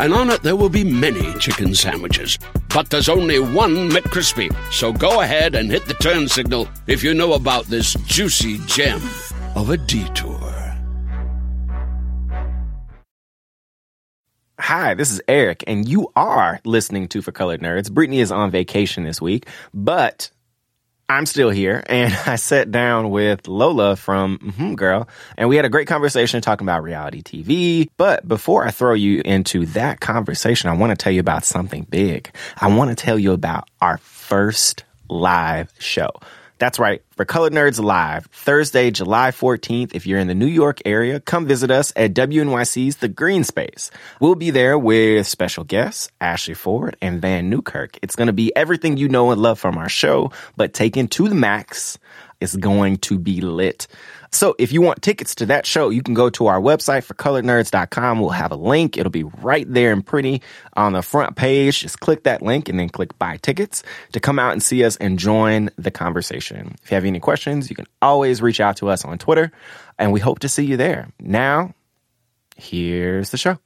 and on it there will be many chicken sandwiches. But there's only one McCrispy. So go ahead and hit the turn signal if you know about this juicy gem of a detour. Hi, this is Eric, and you are listening to For Colored Nerds. Brittany is on vacation this week, but I'm still here, and I sat down with Lola from mm Girl, and we had a great conversation talking about reality TV. But before I throw you into that conversation, I want to tell you about something big. I want to tell you about our first live show. That's right. For Colored Nerds Live, Thursday, July 14th. If you're in the New York area, come visit us at WNYC's The Green Space. We'll be there with special guests, Ashley Ford and Vann Newkirk. It's going to be everything you know and love from our show, but taken to the max. It's going to be lit. So if you want tickets to that show, you can go to our website for colorednerds.com. We'll have a link. It'll be right there and pretty on the front page. Just click that link and then click buy tickets to come out and see us and join the conversation. If you have any questions, you can always reach out to us on Twitter and we hope to see you there. Now, here's the show.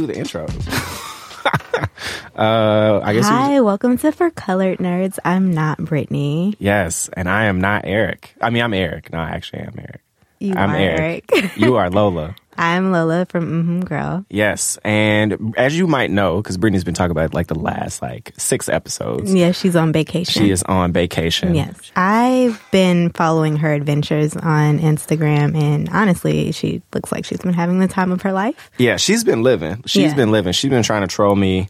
Do the intro? uh, I guess Hi, welcome to For Colored Nerds. I'm not Brittany. Yes, and I am not Eric. I mean, I'm Eric. No, I actually, I'm Eric. You I'm are Eric. Eric. you are Lola. I'm Lola from Mm-hmm Girl. Yes, and as you might know, because Brittany's been talking about like the last like six episodes. Yeah, she's on vacation. She is on vacation. Yes. I've been following her adventures on Instagram, and honestly, she looks like she's been having the time of her life. Yeah, she's been living. She's Yeah. been living. She's been trying to troll me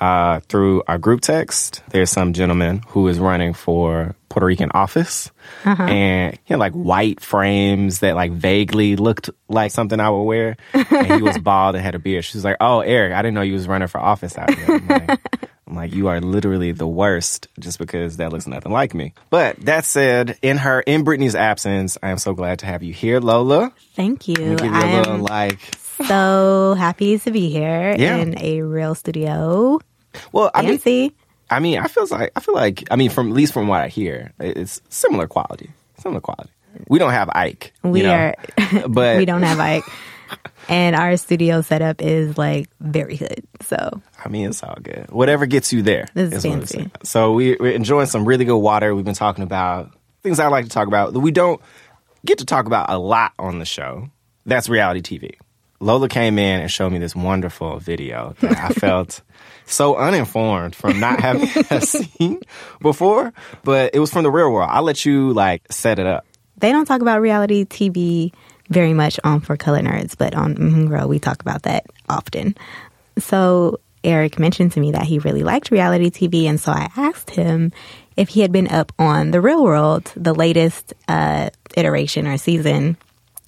uh, through our group text. There's some gentleman who is running for Puerto Rican office, Uh-huh. and he had like white frames that like vaguely looked like something I would wear. and he was bald and had a beard. She was like, "Oh, Eric, I didn't know you was running for office out here." I'm like, I'm like, you are literally the worst just because that looks nothing like me. But that said, in her, in Brittany's absence, I am so glad to have you here, Lola. Thank you. Give you a little like, so happy to be here Yeah. in a real studio. Well, I mean, I mean, I feel like I feel like I mean, from at least from what I hear, it's similar quality. Similar quality. We don't have Ike. We know, are, but we don't have Ike. And our studio setup is like very good. So I mean, it's all good. Whatever gets you there. This is fancy. So we, we're enjoying some really good water. We've been talking about things I like to talk about that we don't get to talk about a lot on the show. That's reality TV. Lola came in and showed me this wonderful video that I felt so uninformed from not having seen before, but it was from the real world. I'll let you like set it up. they don't talk about reality TV very much on For Color Nerds, but on Mhm Girl, we talk about that often. So Eric mentioned to me that he really liked reality TV, and so I asked him if he had been up on The Real World, the latest uh, iteration or season,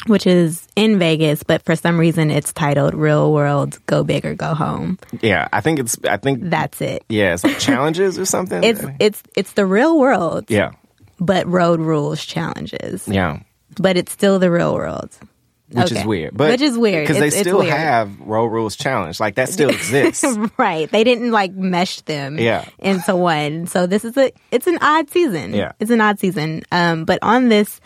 which is in Vegas, but for some reason it's titled Real World Go Big or Go Home. Yeah, I think it's. I think That's it. yeah, it's like challenges or something. It's it's it's the real world, yeah, but road rules challenges. yeah, But it's still the real world. which is weird. But Which is weird. because they still have road rules challenge. Like that still exists. right. They didn't like mesh them Yeah. into one. So this is a it's an odd season. Yeah. It's an odd season. Um but on this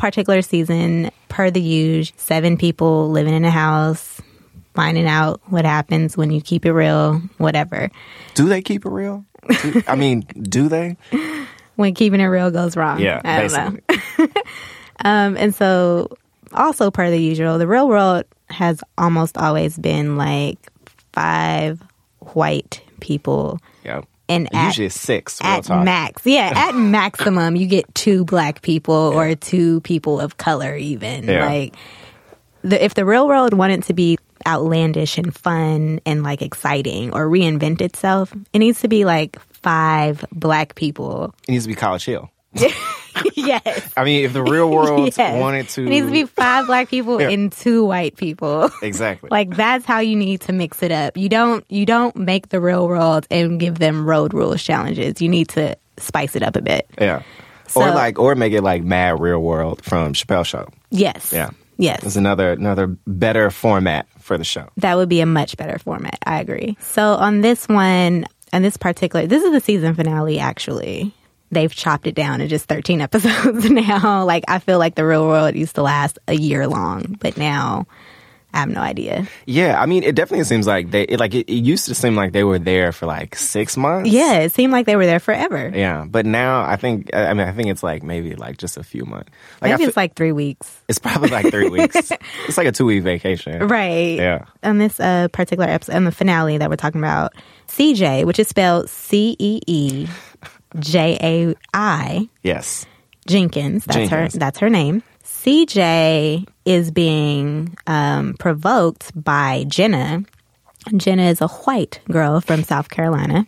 particular season, per the usual, seven people living in a house, finding out what happens when you keep it real, whatever. do they keep it real? Do- I mean, do they? When keeping it real goes wrong. Yeah, I don't know. Um, and so, also per the usual, the real world has almost always been like five white people. Yeah. And And at, usually six. At talk. max, yeah, at maximum, you get two black people or two people of color, even. Yeah. Like, the, if the real world wanted to be outlandish and fun and like exciting or reinvent itself, it needs to be like five black people. It needs to be College Hill. yes. I mean, if the real world Yes. wanted to, It needs to be five black people Yeah. and two white people. exactly. Like that's how you need to mix it up. You don't you don't make the real world and give them road rules challenges. You need to spice it up a bit. yeah. or like, or make it like Mad Real World from Chappelle Show. Yes. Yeah. Yes. It's another another better format for the show. That would be a much better format. I agree. So on this one, on this particular, this is the season finale. Actually, they've chopped it down to just thirteen episodes now. Like I feel like the real world used to last a year long, but now I have no idea. Yeah, I mean, it definitely seems like they it, like it, it used to seem like they were there for like six months. Yeah, it seemed like they were there forever. Yeah, but now I think I mean I think it's like maybe like just a few months. Like Maybe it's like three weeks. it's probably like three weeks. It's like a two week vacation. Right. Yeah. On this uh, particular episode, on the finale that we're talking about, CJ, which is spelled C E E J A I Yes. Jenkins. That's Jenkins. her. That's her name. CJ is being um, provoked by Jenna. Jenna is a white girl from South Carolina.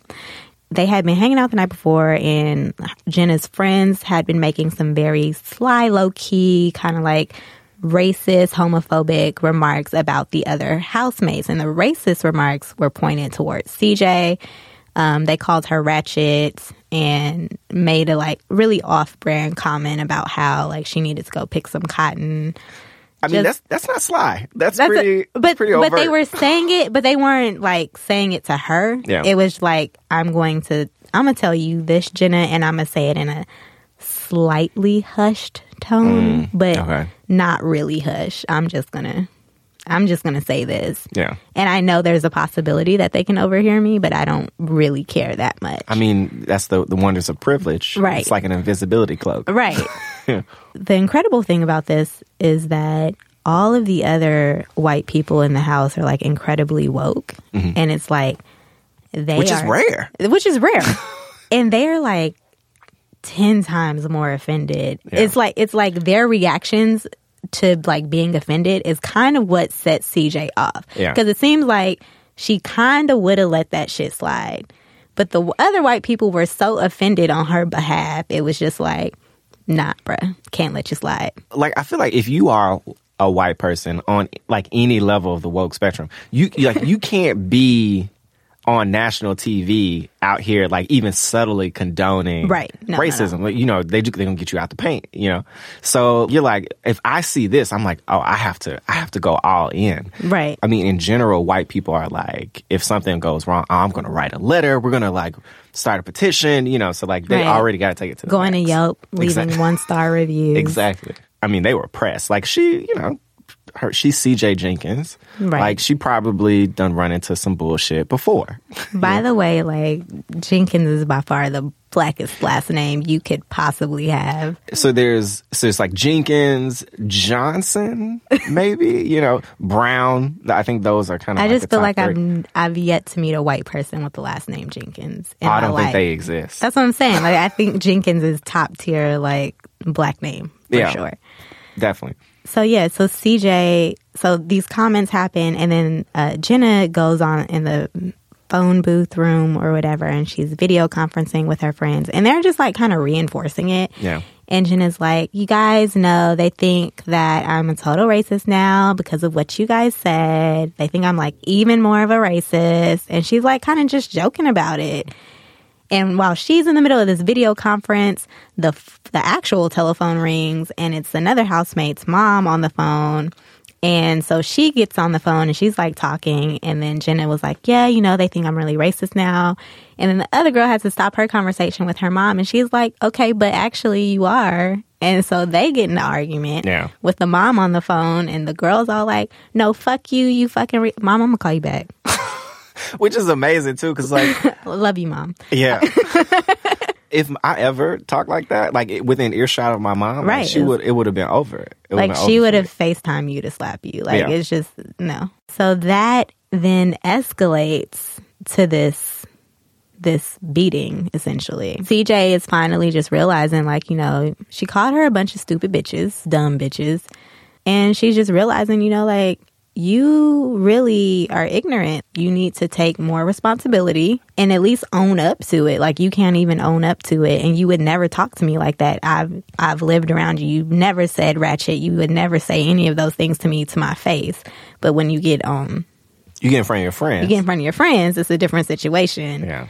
They had been hanging out the night before, and Jenna's friends had been making some very sly, low key, kind of like racist, homophobic remarks about the other housemates. And the racist remarks were pointed towards CJ. Um, they called her ratchet and made a like really off-brand comment about how like she needed to go pick some cotton. I mean Just- that's that's not sly. That's, That's a- pretty. but pretty but they were saying it, but they weren't like saying it to her. Yeah. It was like I'm going to I'm gonna tell you this, Jenna, and I'm gonna say it in a slightly hushed tone, but Mm, okay. not really hush. I'm just gonna I'm just gonna say this. Yeah. And I know there's a possibility that they can overhear me, but I don't really care that much. I mean, that's the the wonders of privilege. Right. It's like an invisibility cloak. Right. The incredible thing about this is that all of the other white people in the house are like incredibly woke, and it's like they Mm-hmm. Which is rare. which is rare, and they're like ten times more offended. Yeah. It's like it's like their reactions to like being offended is kind of what sets CJ off. Yeah. because it seems like she kind of would have let that shit slide. But the other white people were so offended on her behalf, it was just like, nah, bruh, can't let you slide. Like I feel like if you are a white person on like any level of the woke spectrum, you you, like you can't be on national TV out here like even subtly condoning Right. No, no, no. racism. You know, they do- they gonna get you out the paint. You know, so you're like, if I see this, I'm like, oh, I have to I have to go all in. Right. I mean, in general, white people are like, if something goes wrong, I'm gonna write a letter. We're gonna like start a petition. You know, so like they Right. already got to take it to the Going to. Yelp, leaving Exactly. one star reviews. Exactly. I mean, they were pressed. Like she, you know, her she's CJ Jenkins. Right. Like she probably done run into some bullshit before. By the way, like Jenkins is by far the blackest last name you could possibly have. so there's so it's like Jenkins, Johnson, maybe you know Brown. I think those are kind of. I like just feel like. I've I've yet to meet a white person with the last name Jenkins. in I don't think life. they exist. That's what I'm saying. Like I think Jenkins is top tier, like black name for Yeah. sure. Definitely. So yeah, so CJ, so these comments happen, and then uh, Jenna goes on in the phone booth room or whatever, and she's video conferencing with her friends, and they're just like kind of reinforcing it. Yeah. And Jenna's like, you guys know they think that I'm a total racist now because of what you guys said. They think I'm like even more of a racist, and she's like kind of just joking about it. And while she's in the middle of this video conference, the the actual telephone rings, and it's another housemate's mom on the phone. And so she gets on the phone and she's like talking, and then Jenna was like, "Yeah, you know, they think I'm really racist now." And then the other girl has to stop her conversation with her mom, and she's like, "Okay, but actually, you are." And so they get in an argument Yeah. with the mom on the phone, and the girl's all like, "No, fuck you, you fucking re- mom. I'm gonna call you back. Which is amazing too, because like, Love you, mom." yeah. If I ever talk like that, like within earshot of my mom, like, Right, she would it would have been over. It like she would have. FaceTime you to slap you. Like Yeah. it's just no. So that then escalates to this this beating essentially. CJ is finally just realizing like, you know, she called her a bunch of stupid bitches, dumb bitches. And she's just realizing, you know, like you really are ignorant. You need to take more responsibility and at least own up to it. Like you can't even own up to it and you would never talk to me like that. I've I've lived around you. You've never said ratchet. You would never say any of those things to me to my face. But when you get um You get in front of your friends. you get in front of your friends, it's a different situation. yeah.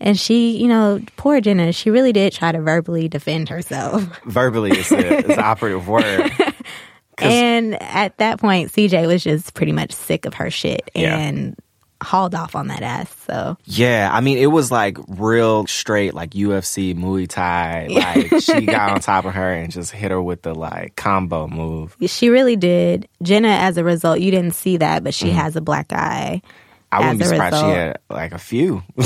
And she, you know, poor Jenna, she really did try to verbally defend herself. Verbally is the, is the operative word. And at that point, CJ was just pretty much sick of her shit Yeah. and hauled off on that ass. So Yeah, I mean, it was like real straight, like UFC Muay Thai. Like she got on top of her and just hit her with the like combo move. she really did. Jenna, as a result, you didn't see that, but she has a black eye. Mm-hmm. I wouldn't be surprised she had like a few.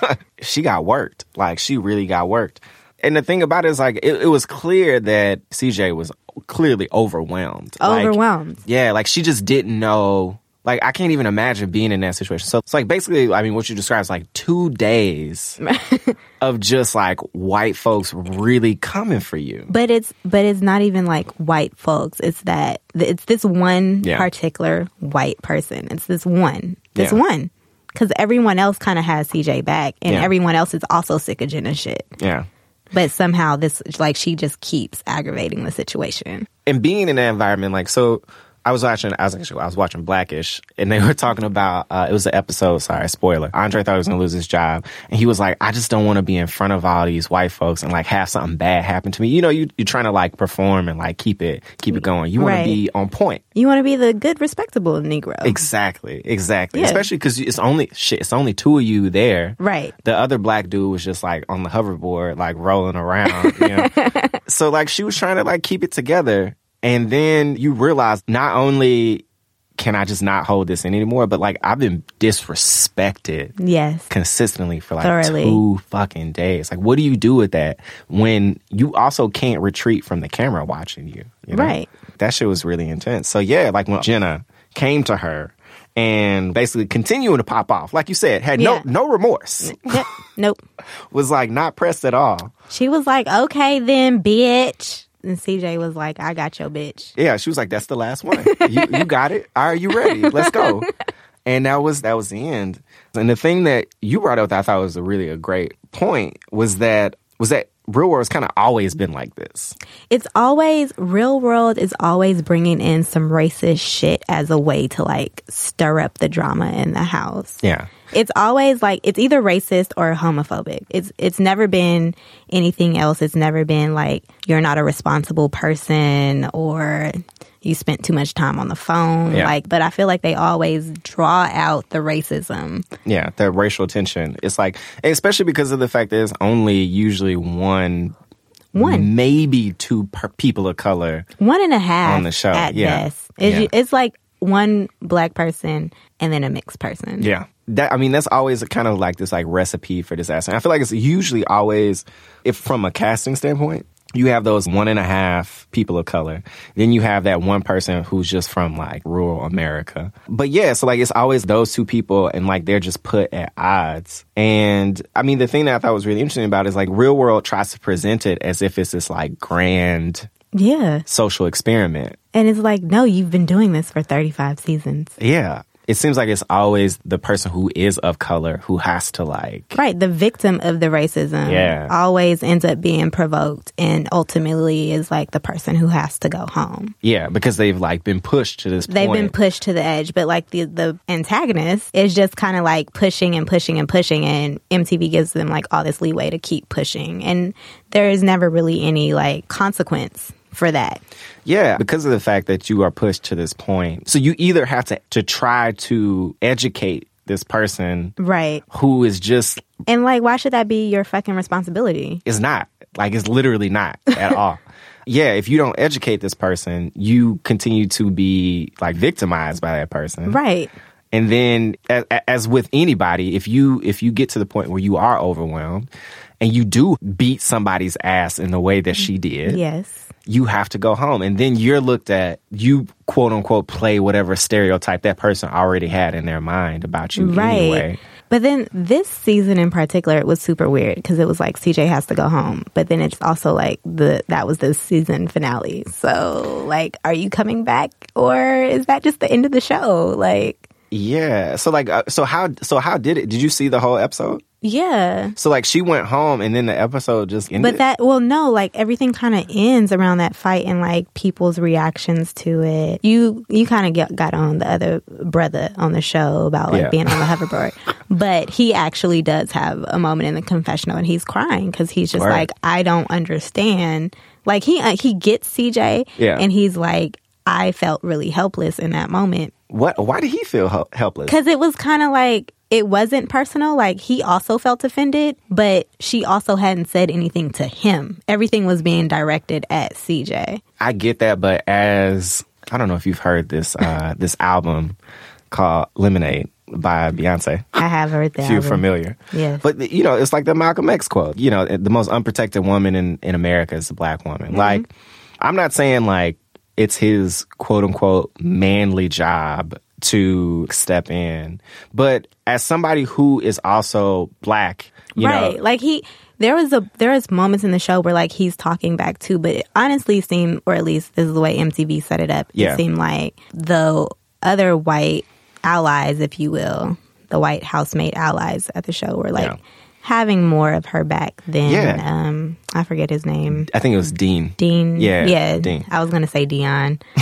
she got worked. Like she really got worked. And the thing about it is like it, it was clear that CJ was clearly overwhelmed. Like, Overwhelmed. yeah, like she just didn't know. Like I can't even imagine being in that situation. So it's like basically, I mean, what you describe is like two days of just like white folks really coming for you. But it's but it's not even like white folks. It's that it's this one Yeah. particular white person. It's this one. This Yeah. one. Because everyone else kind of has CJ back, and Yeah. everyone else is also sick of Jenna shit. Yeah. But somehow this, like, she just keeps aggravating the situation. and being in that environment, like so, I was watching. I was actually I was watching Blackish, and they were talking about uh, it was an episode. Sorry, spoiler. Andre thought he was gonna lose his job, and he was like, "I just don't want to be in front of all these white folks and like have something bad happen to me." You know, you you're trying to like perform and like keep it keep it going. You want Right. to be on point. You want to be the good, respectable Negro. Exactly, exactly. Yeah. Especially because it's only shit. It's only two of you there. Right. The other black dude was just like on the hoverboard, like rolling around. You know? so like she was trying to like keep it together, and then you realize not only can I just not hold this in anymore, but like I've been disrespected Yes. consistently for like Thoroughly. two fucking days. Like, what do you do with that when you also can't retreat from the camera watching you? you know? Right. That shit was really intense. So yeah, like when Jenna came to her and basically continuing to pop off, like you said, had Yeah. no no remorse, Yep. nope. was like not pressed at all. She was like, okay, then, bitch. And CJ was like, I got your bitch. Yeah, she was like, "That's the last one. you, you got it. Are you ready? Let's go." And that was that was the end. And the thing that you brought up that I thought was a really a great point was that was that real world's kind of always been like this. It's always, real world is always bringing in some racist shit as a way to like stir up the drama in the house. Yeah, It's always like it's either racist or homophobic. It's it's never been anything else. It's never been like you're not a responsible person or you spent too much time on the phone. Yeah. Like, but I feel like they always draw out the racism. yeah, the racial tension. It's like, especially because of the fact that there's only usually one, One. maybe two people of color. One and a half On the show, at yeah. best. It's, Yeah. it's like one black person and then a mixed person. Yeah. That I mean, that's always kind of like this like recipe for disaster. I feel like it's usually always, if from a casting standpoint, you have those one and a half people of color. Then you have that one person who's just from like rural America. But yeah, so like it's always those two people and like they're just put at odds. And I mean, the thing that I thought was really interesting about it is like real world tries to present it as if it's this like grand Yeah. social experiment. And it's like, no, you've been doing this for 35 seasons. Yeah. It seems like it's always the person who is of color who has to like Right. The victim of the racism Yeah. always ends up being provoked and ultimately is like the person who has to go home. Yeah, because they've like been pushed to this They've point. been pushed to the edge, but like the, the antagonist is just kind of like pushing and pushing and pushing, and MTV gives them like all this leeway to keep pushing. And there is never really any like consequence for that. yeah, because of the fact that you are pushed to this point. So you either have to to try to educate this person Right. who is just And like, why should that be your fucking responsibility? It's not like it's literally not at all. Yeah, if you don't educate this person, you continue to be like victimized by that person. Right. And then as, as with anybody, if you if you get to the point where you are overwhelmed and you do beat somebody's ass in the way that she did, Yes. you have to go home. And then you're looked at, you quote unquote play whatever stereotype that person already had in their mind about you Right. anyway. But then this season in particular, it was super weird because it was like CJ has to go home, but then it's also like the that was the season finale. So like, are you coming back or is that just the end of the show? Like, Yeah. So like, uh, so how, so how did it? Did you see the whole episode? Yeah. So like, she went home, and then the episode just ended. But that, well, no, like everything kind of ends around that fight and like people's reactions to it. You, you kind of got on the other brother on the show about like Yeah. being on the hoverboard, but he actually does have a moment in the confessional and he's crying because he's just Word. like, I don't understand. Like he, uh, he gets CJ, Yeah. and he's like, I felt really helpless in that moment what? Why did he feel helpless? because it was kind of like it wasn't personal. Like he also felt offended, but she also hadn't said anything to him. Everything was being directed at CJ. I get that, but as I don't know if you've heard this uh, this album called Lemonade by Beyonce. I have heard that. You're familiar, Yeah. But you know, it's like the Malcolm X quote. You know, the most unprotected woman in in America is a black woman. Mm-hmm. Like, I'm not saying like it's his quote unquote manly job to step in, but as somebody who is also black, you right. know, like he there was a there was moments in the show where like he's talking back too, but it honestly seemed or at least this is the way MTV set it up. Yeah. It seemed like the other white allies, if you will, the white housemate allies at the show were like Yeah. Having more of her back than Yeah. um I forget his name. I think it was Dean. Dean. Yeah, yeah. Dean. I was gonna say Dion.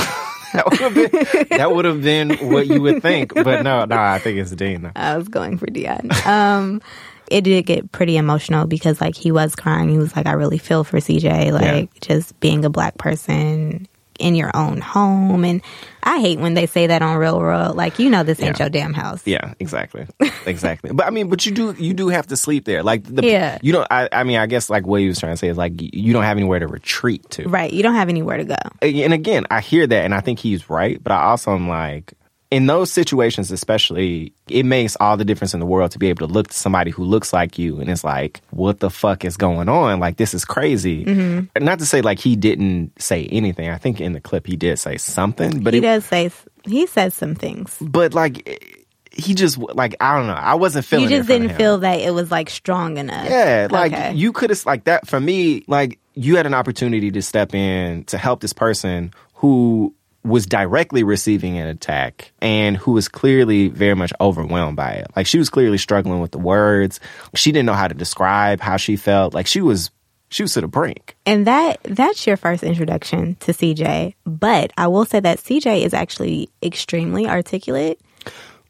That would have been that would have been what you would think, but no, no, I think it's Dean. I was going for Dion. Um, it did get pretty emotional because like he was crying. He was like, "I really feel for CJ. Like just being a black person in your own home." And I hate when they say that on Real World. Like you know, this ain't Yeah. your damn house. Yeah, exactly, exactly. But I mean, but you do you do have to sleep there. Like the Yeah. you don't. I, I mean, I guess like what he was trying to say is like you don't have anywhere to retreat to. Right. You don't have anywhere to go. And again, I hear that, and I think he's right. But I also am like, in those situations, especially, it makes all the difference in the world to be able to look to somebody who looks like you, and it's like, what the fuck is going on? Like this is crazy. Mm-hmm. Not to say like he didn't say anything. I think in the clip he did say something, but he it, does say he says some things. but like he just like I don't know. I wasn't feeling. You just didn't feel that it was like strong enough. Yeah, like Okay. you could have like that for me. Like you had an opportunity to step in to help this person who was directly receiving an attack and who was clearly very much overwhelmed by it. Like she was clearly struggling with the words. She didn't know how to describe how she felt. Like she was she was to the brink. And that that's your first introduction to CJ. But I will say that CJ is actually extremely articulate.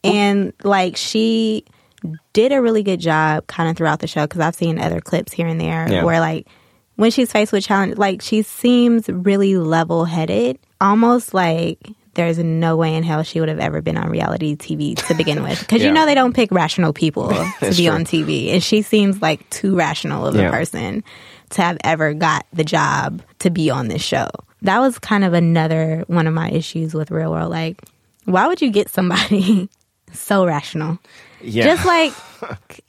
And like she did a really good job kind of throughout the show because I've seen other clips here and there Yeah. where like when she's faced with challenge like she seems really level headed. Almost like there's no way in hell she would have ever been on reality TV to begin with. Because Yeah. you know they don't pick rational people to be true. on TV. And she seems like too rational of a Yeah. person to have ever got the job to be on this show. That was kind of another one of my issues with Real World. Like, why would you get somebody so rational? Yeah. Just like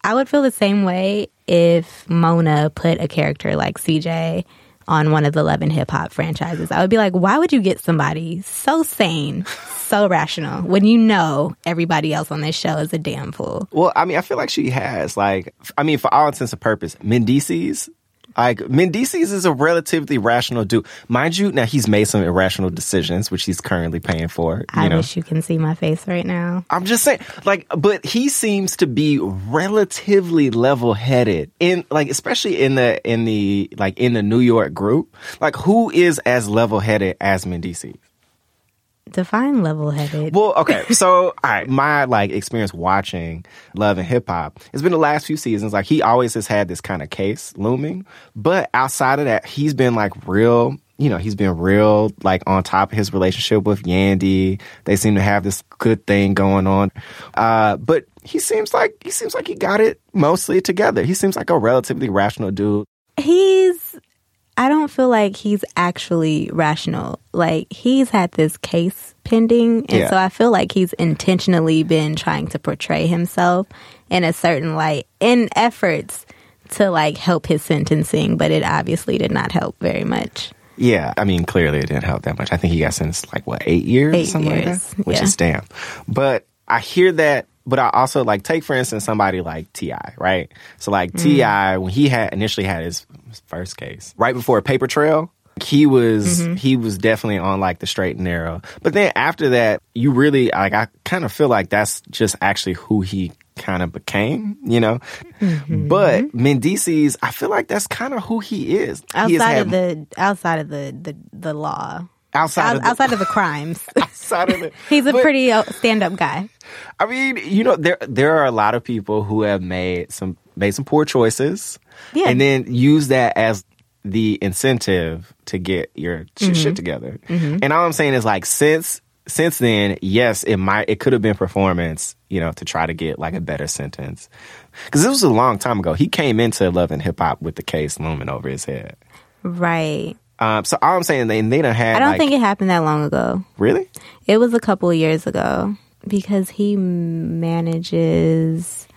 I would feel the same way if Mona put a character like CJ on one of the Love and Hip Hop franchises. I would be like, why would you get somebody so sane, so rational when you know everybody else on this show is a damn fool? Well, I mean, I feel like she has. Like, I mean, for all intents and purposes, Mendeecees. Like Mendeecees is a relatively rational dude, mind you. Now he's made some irrational decisions, which he's currently paying for. You I know, wish you can see my face right now. I'm just saying, like, but he seems to be relatively level-headed in, like, especially in the in the like in the New York group. Like, who is as level-headed as Mendeecees? Define level headed. Well, okay. So, all right, my like experience watching Love and Hip Hop, it's been the last few seasons. Like he always has had this kind of case looming, but outside of that, he's been like real. You know, he's been real like on top of his relationship with Yandy. They seem to have this good thing going on. Uh, but he seems like he seems like he got it mostly together. He seems like a relatively rational dude. he's I don't feel like he's actually rational. Like he's had this case pending and Yeah. so I feel like he's intentionally been trying to portray himself in a certain light in efforts to like help his sentencing, but it obviously did not help very much. Yeah, I mean, clearly it didn't help that much. I think he got sentenced like what eight years, or Eight something like years, that, which yeah. is damn. But I hear that but I also like take for instance somebody like T.I., right? So like mm. T.I., when he had initially had his first case, right before a Paper Trail, he was he was definitely on like the straight and narrow. But then after that, you really like I kind of feel like that's just actually who he kind of became, you know. But Mendeecees, I feel like that's kind of who he is. He outside had- of the outside of the the, the law, outside Out- of the, outside of the crimes, outside of the, he's a but- pretty uh, stand up guy. I mean, you know, there there are a lot of people who have made some made some poor choices, Yeah. and then use that as the incentive to get your sh- Mm-hmm. shit together. And all I'm saying is like since since then, yes, it might it could have been performance, you know, to try to get like a better sentence. Because this was a long time ago. He came into Love and Hip Hop with the case looming over his head. Right. Um, so all I'm saying, they they don't have. I don't like- think it happened that long ago. really. It was a couple of years ago because he manages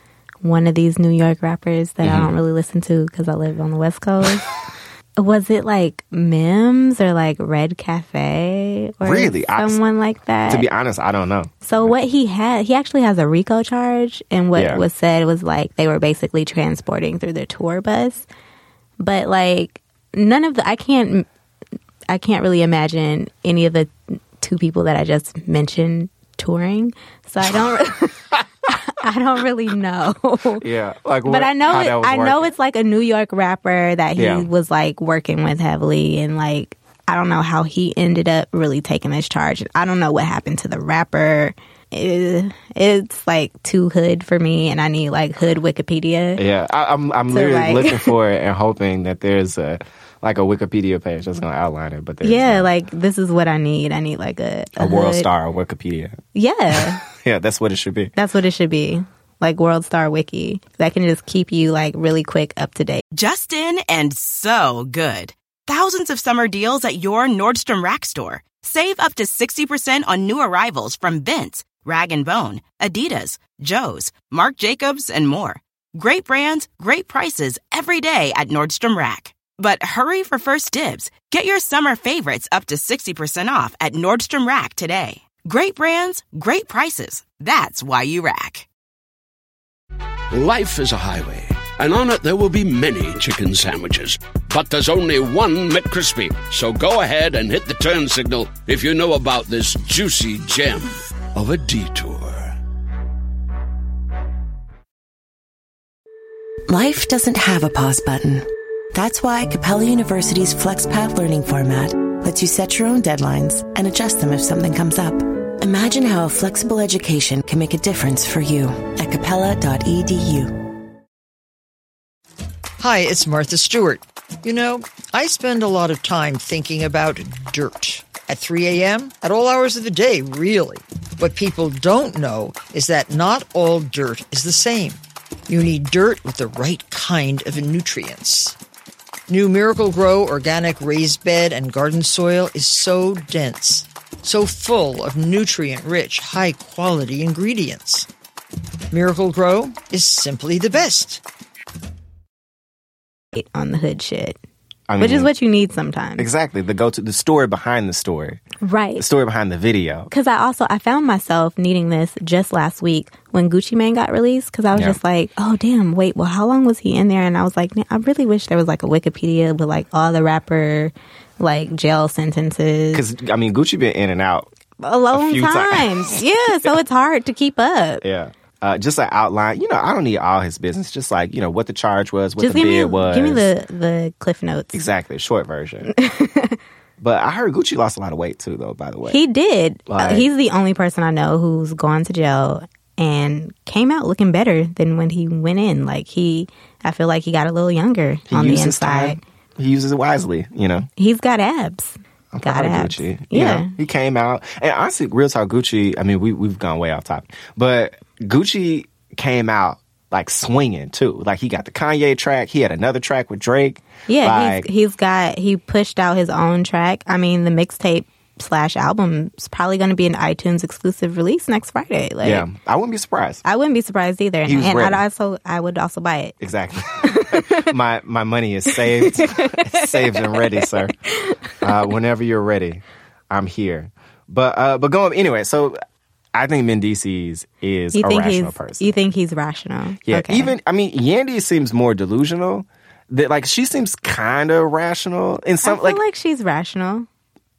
one of these New York rappers that Mm-hmm. I don't really listen to because I live on the West Coast. was it like Mims or like Red Cafe or Really? I- someone like that? To be honest, I don't know. So what he had, he actually has a RICO charge, and what Yeah. was said was like they were basically transporting through their tour bus, but like none of the I can't I can't really imagine any of the two people that I just mentioned touring, so I don't I don't really know. Yeah, like. But I know it, I know it's like a New York rapper that he Yeah. was like working with heavily and like I don't know how he ended up really taking this charge. I don't know what happened to the rapper. It, it's like too hood for me and I need like hood Wikipedia. Yeah, I, I'm I'm literally like- looking for it and hoping that there's a like a Wikipedia page that's going to outline it. But there's Yeah, not. like this is what I need. I need like a a world hood- star Wikipedia. Yeah. Yeah, that's what it should be. That's what it should be. Like World Star Wiki. That can just keep you like really quick up to date. Justin and so good. Thousands of summer deals at your Nordstrom Rack store. Save up to 60% on new arrivals from Vince, Rag & Bone, Adidas, Joe's, Marc Jacobs, and more. Great brands, great prices every day at Nordstrom Rack. But hurry for first dibs. Get your summer favorites up to 60% off at Nordstrom Rack today. Great brands, great prices. That's why you rack. Life is a highway, and on it there will be many chicken sandwiches. But there's only one McCrispy. So go ahead and hit the turn signal if you know about this juicy gem of a detour. Life doesn't have a pause button. That's why Capella University's FlexPath learning format lets you set your own deadlines and adjust them if something comes up. Imagine how a flexible education can make a difference for you at capella.edu. Hi, it's Martha Stewart. You know, I spend a lot of time thinking about dirt. At 3 a.m., at all hours of the day, really. What people don't know is that not all dirt is the same. You need dirt with the right kind of nutrients. New Miracle-Gro organic raised bed and garden soil is so dense, so full of nutrient rich, high quality ingredients. Miracle-Gro is simply the best. On the hood shit. I Which is what you need sometimes. exactly the go to the story behind the story, Right. the story behind the video. Because I also I found myself needing this just last week when Gucci Mane got released. Because I was Yeah. just like, oh damn, wait, well, how long was he in there? And I was like, I really wish there was like a Wikipedia with like all the rapper like jail sentences Because I mean, Gucci been in and out. a long time. times. yeah, so it's hard to keep up. Yeah. Uh, just like outline, you know, I don't need all his business. Just like you know what the charge was, what Just the give me was. give me the the cliff notes. exactly short version. but I heard Gucci lost a lot of weight too, though. By the way, He did. Uh, he's the only person I know who's gone to jail and came out looking better than when he went in. Like he, I feel like he got a little younger on the inside. time. He uses it wisely, you know. He's got abs. I'm got abs. Gucci. You Yeah. know, he came out, and honestly, real talk, Gucci. I mean, we we've gone way off topic, but Gucci came out like swinging too. Like he got the Kanye track. He had another track with Drake. Yeah, like, he's, he's got he pushed out his own track. I mean, the mixtape slash album is probably going to be an iTunes exclusive release next Friday. Like, yeah, I wouldn't be surprised. I wouldn't be surprised either. He was and. I'd also I would also buy it. Exactly. my my money is saved, saved and ready, sir. Uh, whenever you're ready, I'm here. But uh, but going anyway. So I think Mendeecees is You a rational person. you think he's rational? yeah, Okay. even I mean, Yandy seems more delusional. That like she seems kind of rational in some I feel like, like, she's rational.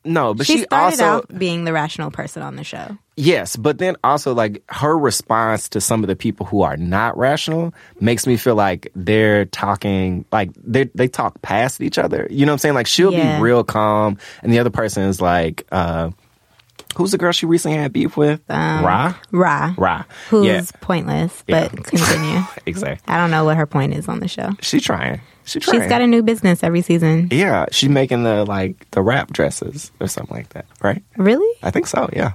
no, but she, she, started also out being the rational person on the show. Yes, but then also like her response to some of the people who are not rational makes me feel like they're talking like they they talk past each other. You know what I'm saying? Like she'll Yeah. be real calm, and the other person is like, uh, who's the girl she recently had beef with? Um, Ra, Ra, Ra. who's yeah, pointless, Yeah. but continue. exactly. I don't know what her point is on the show. She's trying. She's trying. She's got a new business every season. yeah, she's making the like the wrap dresses or something like that, right? Really? I think so. Yeah.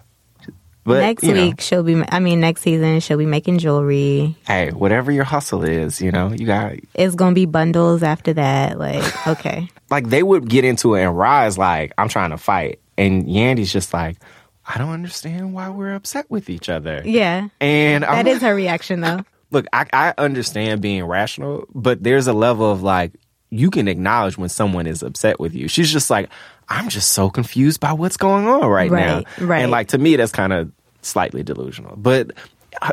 But next you know, week she'll be. I mean, next season she'll be making jewelry. hey, whatever your hustle is, you know, you got It's gonna be bundles after that. Like, okay, like they would get into it and Rise like, I'm trying to fight. And Yandy's just like, I don't understand why we're upset with each other. yeah, And I'm that is her reaction though. look, I, I understand being rational, but there's a level of like you can acknowledge when someone is upset with you. She's just like, I'm just so confused by what's going on right, now. Right, right. And like to me, that's kind of slightly delusional. But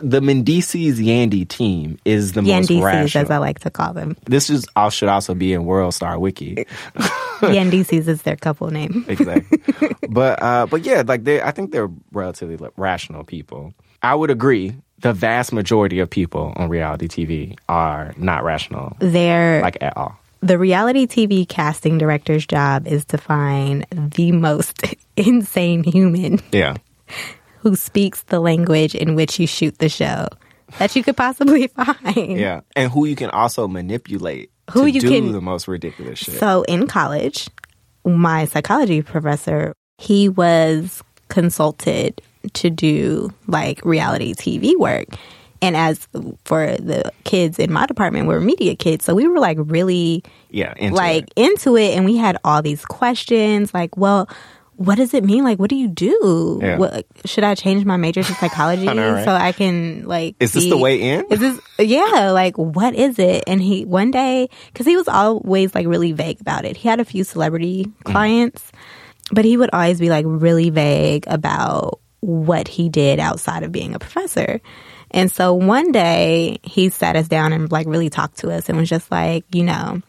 the Mendeecees Yandy team is the most Yandices, rational. as I like to call them. this is all should also be in World Star Wiki. Yandices is their couple name. exactly. but uh, but yeah, like they, I think they're relatively rational people. I would agree. The vast majority of people on reality TV are not rational, They're like at all. the reality TV casting director's job is to find the most insane human Yeah, who speaks the language in which you shoot the show that you could possibly find. yeah, and who you can also manipulate Who to you do can- the most ridiculous shit. So in college, my psychology professor, he was consulted to do like reality TV work. And as for the kids in my department, we're media kids. So we were like really yeah, into like it. into it and we had all these questions like, well, what does it mean? Like, what do you do? Yeah. What, should I change my major to psychology I know, right? so I can like? Is this be- the way in? Is this yeah? Like, what is it? And he one day because he was always like really vague about it. He had a few celebrity Mm-hmm. clients, but he would always be like really vague about what he did outside of being a professor. And so one day he sat us down and like really talked to us and was just like, you know,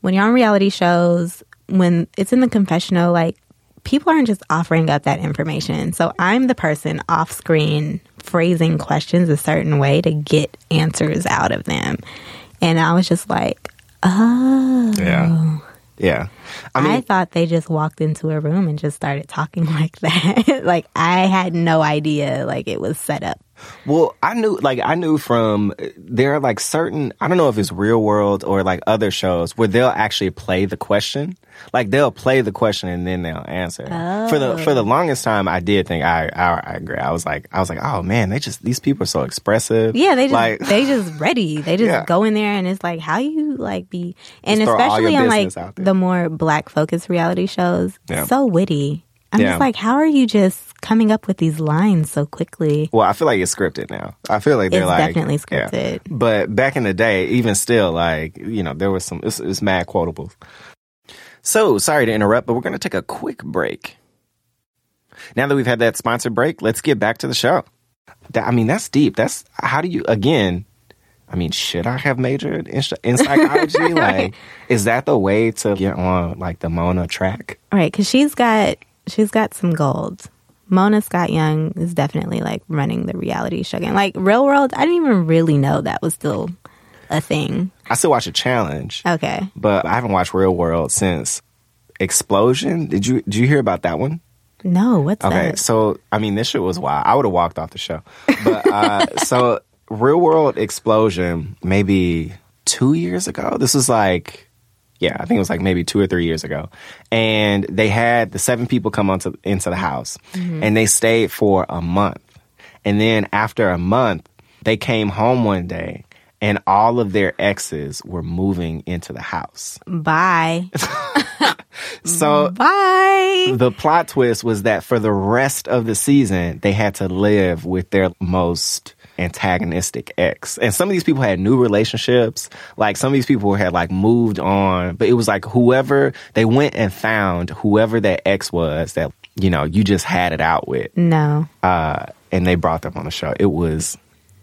when you're on reality shows, when it's in the confessional, like people aren't just offering up that information. So I'm the person off screen phrasing questions a certain way to get answers out of them. And I was just like, oh. yeah, yeah. I I, thought they just walked into a room and just started talking like that. like I had no idea like it was set up. Well, I knew, like, I knew from uh, there are like certain, I don't know if it's Real World or like other shows where they'll actually play the question. Like they'll play the question and then they'll answer. For the for the oh. longest time, I did think I, I I agree. I was like I was like, oh man, they just these people are so expressive. Yeah, they just like they just ready. They just Yeah. go in there and it's like how you like be and Just throw all especially on like business out there. the more black focused reality shows, Yeah. so witty. I'm Yeah. just like, how are you just coming up with these lines so quickly? Well, I feel like it's scripted now. I feel like they're It's like definitely yeah. scripted. But back in the day, even still, like you know, there was some. It's, it's mad quotables. So sorry to interrupt, but we're going to take a quick break. Now that we've had that sponsored break, let's get back to the show. That, I mean, that's deep. That's how do you again? I mean, should I have majored in, in psychology? Like, is that the way to get on like the Mona track? Right, because she's got she's got some gold. Mona Scott Young is definitely like running the reality show game. Like Real World, I didn't even really know that was still a thing. I still watch a challenge, Okay. but I haven't watched Real World since Explosion. Did you did you hear about that one? No, what's Okay, that? so I mean, this shit was wild. I would have walked off the show, but uh, so Real World Explosion, maybe two years ago. This was like, yeah, I think it was like maybe two or three years ago, and they had the seven people come onto into the house, mm-hmm. and they stayed for a month, and then after a month, they came home one day. And all of their exes were moving into the house. Bye. So Bye. the plot twist was that for the rest of the season, they had to live with their most antagonistic ex. And some of these people had new relationships. Like some of these people had like moved on, but it was like whoever they went and found whoever that ex was that, you know, you just had it out with. No. Uh, and they brought them on the show. It was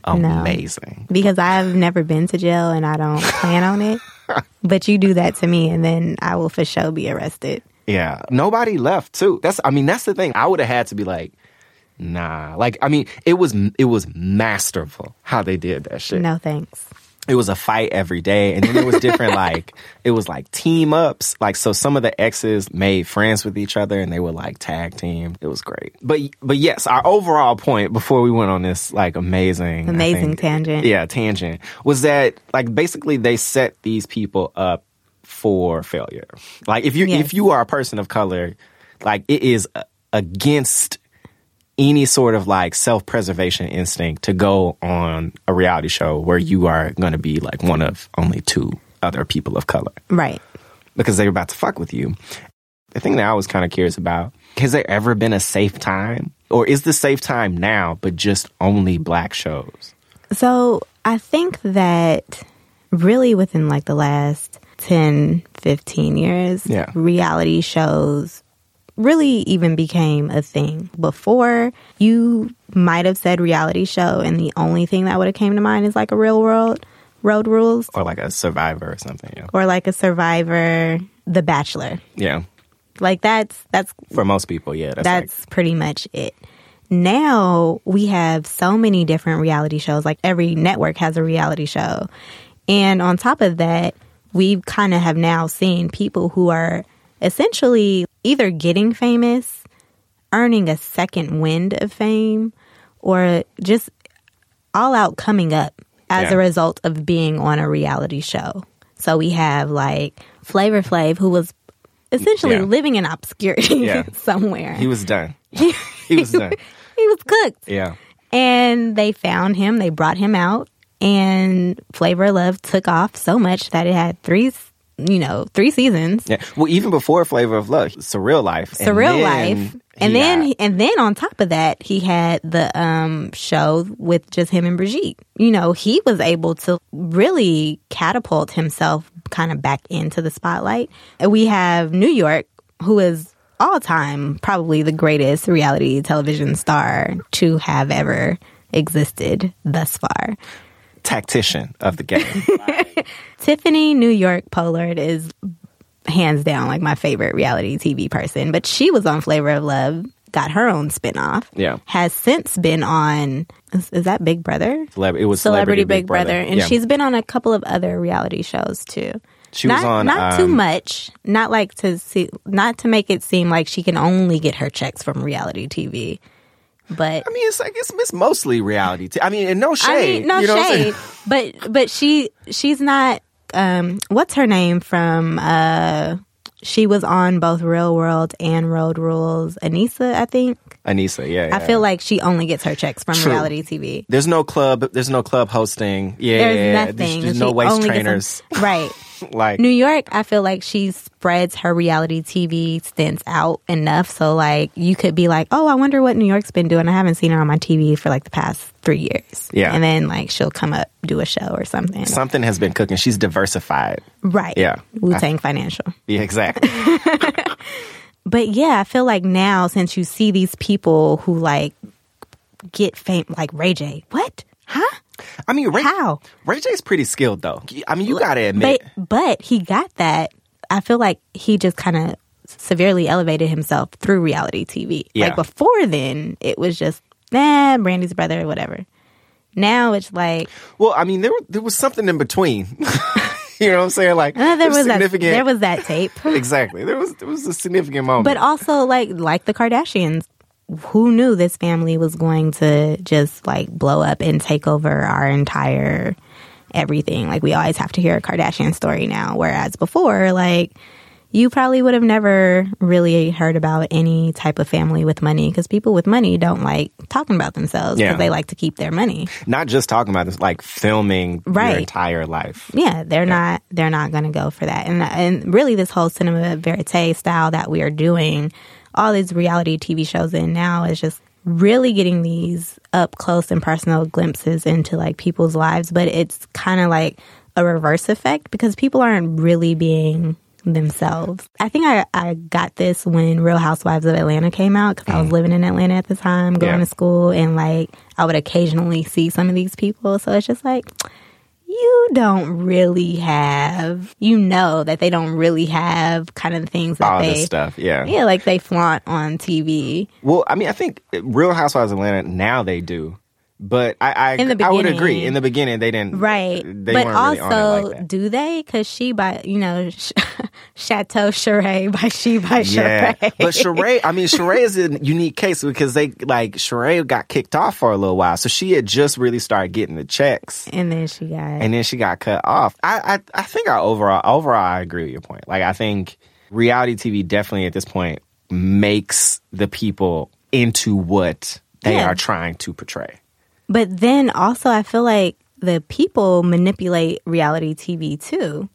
amazing. because I've never been to jail and I don't plan on it. But you do that to me, and then I will for sure be arrested. Yeah. Nobody left too. That's I mean, that's the thing. I would have had to be like, nah. Like, I mean, it was it was masterful how they did that shit. No thanks. It was a fight every day. And then it was different like it was like team ups. Like so some of the exes made friends with each other and they were like tag team. It was great. But but yes, our overall point before we went on this like amazing Amazing think- tangent. Yeah, tangent. Was that like basically they set these people up for failure. Like if you Yes. if you are a person of color, like it is against any sort of like self-preservation instinct to go on a reality show where you are going to be like one of only two other people of color Right. because they're about to fuck with you. The thing that I was kind of curious about, has there ever been a safe time? Or is the safe time now, but just only black shows? So I think that really within like the last 10, 15 years, Yeah. reality shows really even became a thing. Before, you might have said reality show, and the only thing that would have came to mind is like a real world road rules Or like a survivor or something? Yeah. or like a survivor, The Bachelor. Yeah. Like that's that's For most people, yeah. That's, that's pretty much it. Now we have so many different reality shows. Like every network has a reality show. And on top of that, we kind of have now seen people who are essentially either getting famous, earning a second wind of fame, or just all out coming up as Yeah. a result of being on a reality show. So we have like Flavor Flav, who was essentially Yeah. living in obscurity Yeah. somewhere. he was done. he was done. he was cooked. Yeah. And they found him, they brought him out, and Flavor Love took off so much that it had three, you know, three seasons. Yeah. Well, even before Flavor of Love, Surreal Life. Surreal then Life. And then got- and then on top of that, he had the um show with just him and Brigitte. You know, he was able to really catapult himself kind of back into the spotlight. And we have New York, who is all time probably the greatest reality television star to have ever existed thus far. Tactician of the game. Tiffany New York Pollard is hands down like my favorite reality TV person, but she was on Flavor of Love, got her own spinoff. Yeah. Has since been on, is, is that Big Brother? Celeb- it was Celebrity, Big, Brother. And Yeah. she's been on a couple of other reality shows too. She not, was on, not too um, much, not like to see, not to make it seem like she can only get her checks from reality TV. But I mean, it's like it's, it's mostly reality. T- I mean, and no shade. I mean, no you know shade, but but she she's not. Um, what's her name from? Uh, she was on both Real World and Road Rules. Aneesa, I think. Aneesa, yeah, I feel like she only gets her checks from True. reality TV. There's no club. There's no club hosting. Yeah, There's yeah, nothing. There's, there's no waist trainers. them- right? like New York, I feel like she spreads her reality TV stints out enough. So, like, you could be like, oh, I wonder what New York's been doing. I haven't seen her on my TV for like the past three years. Yeah. And then, like, she'll come up, do a show or something. something has been cooking. She's diversified. right. Yeah. Wu Tang Financial. Yeah, exactly. But yeah, I feel like now, since you see these people who like get fame, like Ray J, what? Huh? I mean, Ray, How? Ray J's pretty skilled though. I mean, you gotta admit. But but he got that. I feel like he just kind of severely elevated himself through reality TV. Yeah. Like before then, it was just nah, Brandy's brother, whatever. Now it's like well, I mean, there there was something in between. you know what I'm saying? Like uh, there was that significant. there was that tape. exactly. There was there was a significant moment. But also like like the Kardashians, who knew this family was going to just like blow up and take over our entire everything. Like we always have to hear a Kardashian story now, whereas before, like you probably would have never really heard about any type of family with money because people with money don't like talking about themselves because Yeah. they like to keep their money. not just talking about this, like filming your Right. entire life. Yeah, they're not they're not going to go for that. And and really this whole cinema verite style that we are doing all these reality TV shows in now is just really getting these up close and personal glimpses into like people's lives, but it's kind of like a reverse effect because people aren't really being themselves. I think I, I got this when Real Housewives of Atlanta came out because I was mm. living in Atlanta at the time, going Yeah. to school, and like I would occasionally see some of these people. So it's just like, you don't really have, you know, that they don't really have kind of things that All they, this stuff. Yeah. yeah, like they flaunt on TV. Well, I mean, I think Real Housewives of Atlanta now they do, but I I, In the I would agree. In the beginning, they didn't. Right. They but weren't really also, like do they? Because she by, you know, Ch- Chateau Sheree by she by Yeah, but Sheree, I mean, Sheree is a unique case because they like Sheree got kicked off for a little while, so she had just really started getting the checks, and then she got. and then she got cut off. I I, I think I overall overall I agree with your point. Like I think reality TV definitely at this point makes the people into what they Yeah. are trying to portray. But then also, I feel like the people manipulate reality TV too.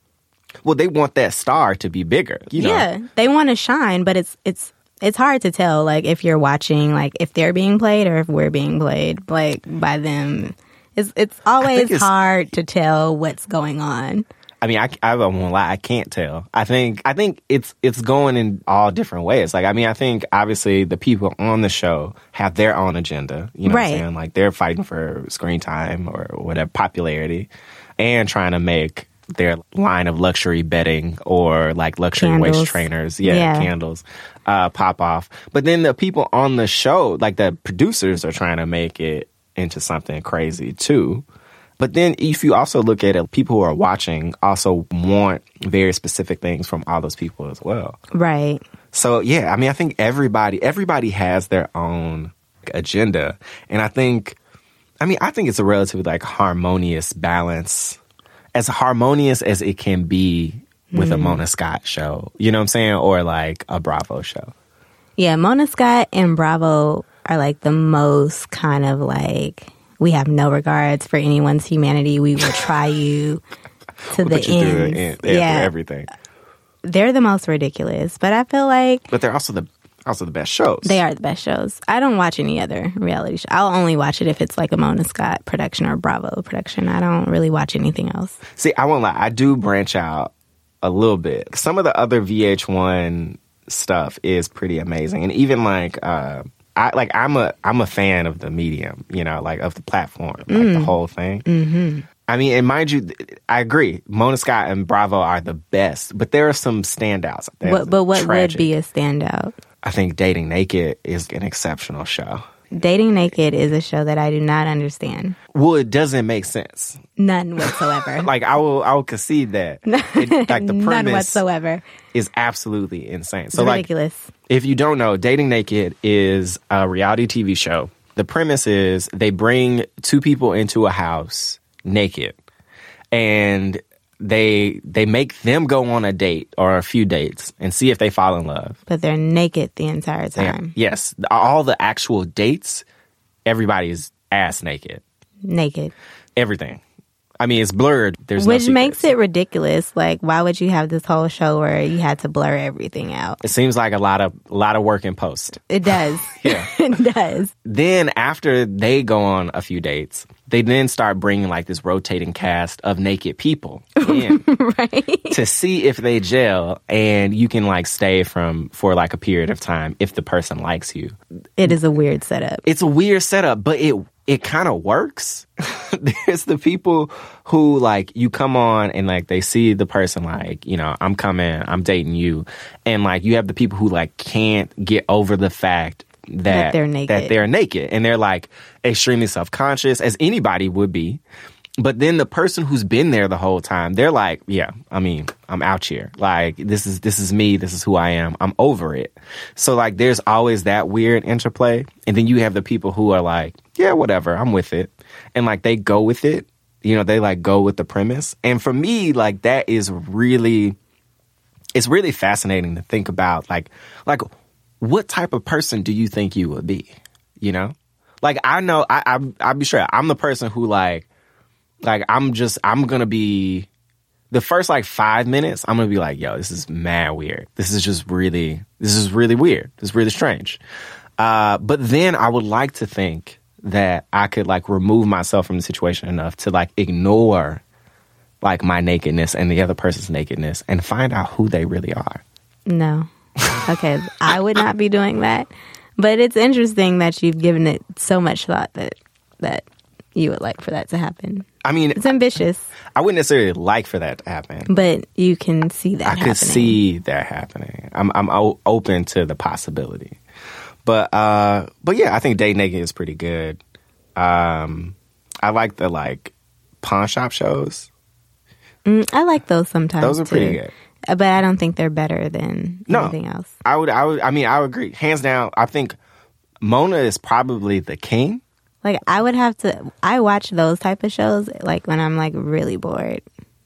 Well, they want that star to be bigger. You know? Yeah, they want to shine, but it's it's it's hard to tell like if you're watching like if they're being played or if we're being played like by them. It's it's always it's- hard to tell what's going on. I mean, I, I won't lie, I can't tell. I think I think it's it's going in all different ways. Like, I mean, I think obviously the people on the show have their own agenda. You know what I'm saying? Like, they're fighting for screen time or whatever popularity, and trying to make their line of luxury bedding or like luxury waist trainers, yeah, Yeah. candles, uh, pop off. But then the people on the show, like the producers, are trying to make it into something crazy too. But then if you also look at it, people who are watching also want very specific things from all those people as well. Right. So yeah, I mean I think everybody everybody has their own agenda. And I think I mean I think it's a relatively like harmonious balance. As harmonious as it can be with a mm-hmm. Mona Scott show. You know what I'm saying? Or like a Bravo show. Yeah, Mona Scott and Bravo are like the most kind of like we have no regards for anyone's humanity. We will try you to the you through, end. the end, yeah, Yeah, everything. they're the most ridiculous, but I feel like But they're also the also the best shows. they are the best shows. I don't watch any other reality show. I'll only watch it if it's like a Mona Scott production or Bravo production. I don't really watch anything else. See, I won't lie. I do branch out a little bit. Some of the other VH1 stuff is pretty amazing, and even like, uh, I like I'm a I'm a fan of the medium. You know, like of the platform, like Mm. the whole thing. Mm-hmm. I mean, and mind you, I agree. Mona Scott and Bravo are the best, but there are some standouts. What, but what tragic. would be a standout? I think Dating Naked is an exceptional show. Dating Naked is a show that I do not understand. Well, it doesn't make sense. None whatsoever. Like I will, I will concede that. It- like the None premise whatsoever. is absolutely insane. It's So like, ridiculous. if you don't know, Dating Naked is a reality TV show. The premise is they bring two people into a house naked and they they make them go on a date or a few dates and see if they fall in love. but they're naked the entire time. yes, all the actual dates everybody's ass naked. Naked. Everything. I mean, it's blurred. There's Which no makes it ridiculous. Like, why would you have this whole show where you had to blur everything out? It seems like a lot of a lot of work in post. It does. Yeah. it does. then after they go on a few dates, they then start bringing like this rotating cast of naked people in to see if they gel and you can like stay from for like a period of time if the person likes you. It is a weird setup. It's a weird setup, but it it kind of works. There's the people who like you come on and like they see the person like, you know, I'm coming, I'm dating you. And like you have the people who like can't get over the fact that, That they're naked. that they're naked and they're like extremely self-conscious as anybody would be. But then the person who's been there the whole time, they're like, yeah, I mean, I'm out here. Like this is this is me, this is who I am. I'm over it. So like there's always that weird interplay. And then you have the people who are like, yeah, whatever, I'm with it. And like they go with it. You know, they like go with the premise. And for me, like that is really it's really fascinating to think about like like what type of person do you think you would be? You know? Like I know I I I'll be sure I'm the person who like like I'm just I'm gonna be the first like five minutes, I'm gonna be like, yo, this is mad weird. This is just really this is really weird. This is really strange. Uh, but then I would like to think that I could like remove myself from the situation enough to like ignore like my nakedness and the other person's nakedness and find out who they really are. No. Okay, I would not be doing that. But it's interesting that you've given it so much thought that that you would like for that to happen. I mean, It's ambitious, I wouldn't necessarily like for that to happen. but you can see that I happening. could see that happening. I'm I'm o- open to the possibility. But uh but yeah, I think Day Naked is pretty good. Um I like the like pawn shop shows. Mm, I like those sometimes. Those are pretty good. Uh, But I don't think they're better than No. anything else. I would I would I mean I would agree. Hands down, I think Mona is probably the king. Like I would have to. I watch those type of shows like when I'm like really bored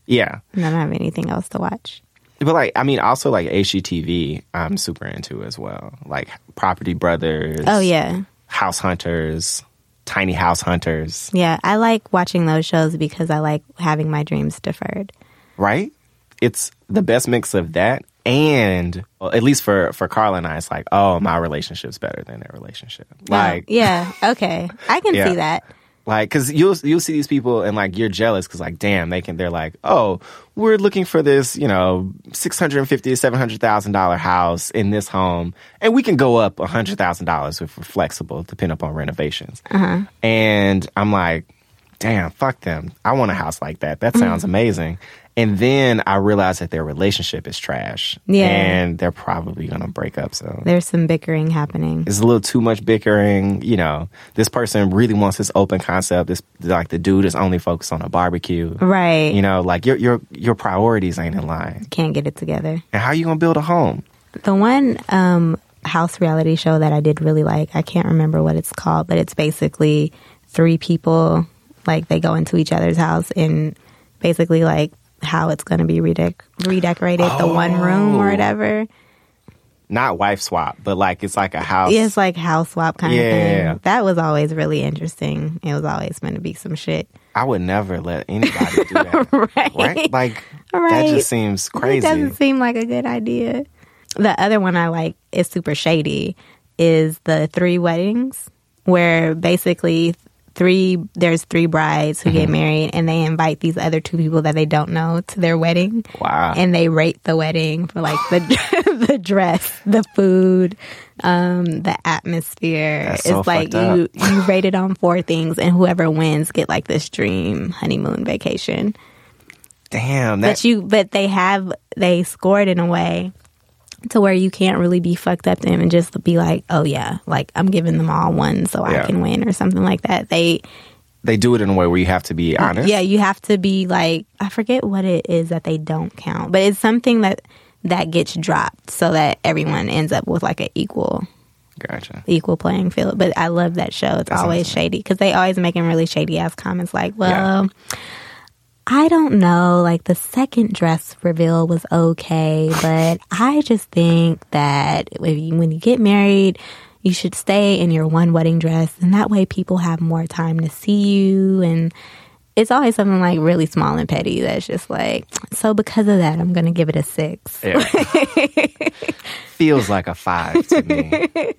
Yeah. and I don't have anything else to watch. But like I mean also like HGTV I'm super into as well. Like Property Brothers. Oh yeah, House Hunters, Tiny House Hunters, yeah. I like watching those shows because I like having my dreams deferred. right? It's the best mix of that and well, at least for for Carla and I, it's like, oh, my relationship's better than their relationship. Oh, like, Oh, yeah, okay, I can Yeah. see that. like because you'll you'll see these people and like you're jealous because like, damn, they can. They're like, oh, we're looking for this, you know, six hundred and fifty to seven hundred thousand dollar house in this home, and we can go up a hundred thousand dollars if we're flexible, depending upon renovations. Uh-huh. And I'm like, damn, fuck them. I want a house like that. That mm-hmm. sounds amazing. And then I realized that their relationship is trash. Yeah. And they're probably going to break up So There's some bickering happening. It's a little too much bickering. You know, this person really wants this open concept. This, like, the dude is only focused on a barbecue. Right. You know, like your your your priorities ain't in line. Can't get it together. And how are you gonna build a home? The one um, house reality show that I did really like, I can't remember what it's called, but it's basically three people, like they go into each other's house and basically like how it's going to be redec- redecorated, the one room or Oh. whatever. Not wife swap, but like it's like a house. Yeah, it's like house swap kind of thing. That was always really interesting. It was always going to be some shit. I would never let anybody do that. Right. Like that just seems crazy. It doesn't seem like a good idea. The other one I like is super shady is the three weddings where basically three there's three brides who Mm-hmm. get married and they invite these other two people that they don't know to their wedding. Wow. And they rate the wedding for like the the dress, the food, um, the atmosphere. That's it's so like you you rate it on four things and whoever wins get like this dream honeymoon vacation Damn, that but you but they have they scored in a way to where you can't really be fucked up to them and just be like oh yeah like i'm giving them all one so Yeah. i can win or something like that they they do it in a way where you have to be uh, honest. yeah you have to be like i forget what it is that they don't count but it's something that that gets dropped so that everyone ends up with like an equal Gotcha. equal playing field but i love that show it's That's always awesome. shady because they always making really shady ass comments like well I don't know. Like the second dress reveal was okay, but I just think that if you, when you get married, you should stay in your one wedding dress, and that way people have more time to see you. And it's always something like really small and petty that's just like, so because of that, I'm going to give it a six. Yeah. Feels like a five to me.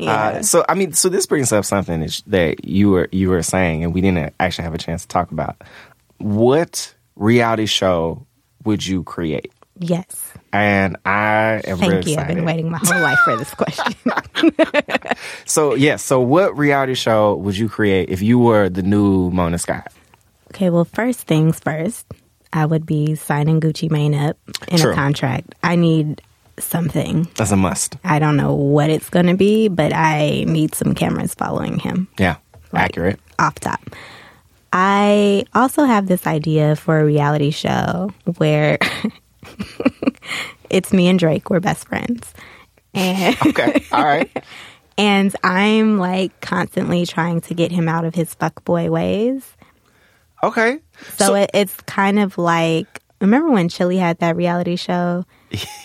Uh, so I mean, so this brings up something that, that you were you were saying, and we didn't actually have a chance to talk about. What reality show would you create? Yes. And I am Thank you. I've been waiting my whole life for this question. So yes, so what reality show would you create if you were the new Mona Scott? Okay, well, first things first, I would be signing Gucci Mane up in True. a contract. I need something. That's a must. I don't know what it's going to be, but I need some cameras following him Yeah, Like, accurate. off top. I also have this idea for a reality show where it's me and Drake. We're best friends. And Okay, all right. and I'm like constantly trying to get him out of his fuckboy ways. Okay. So, it, it's kind of like remember when Chili had that reality show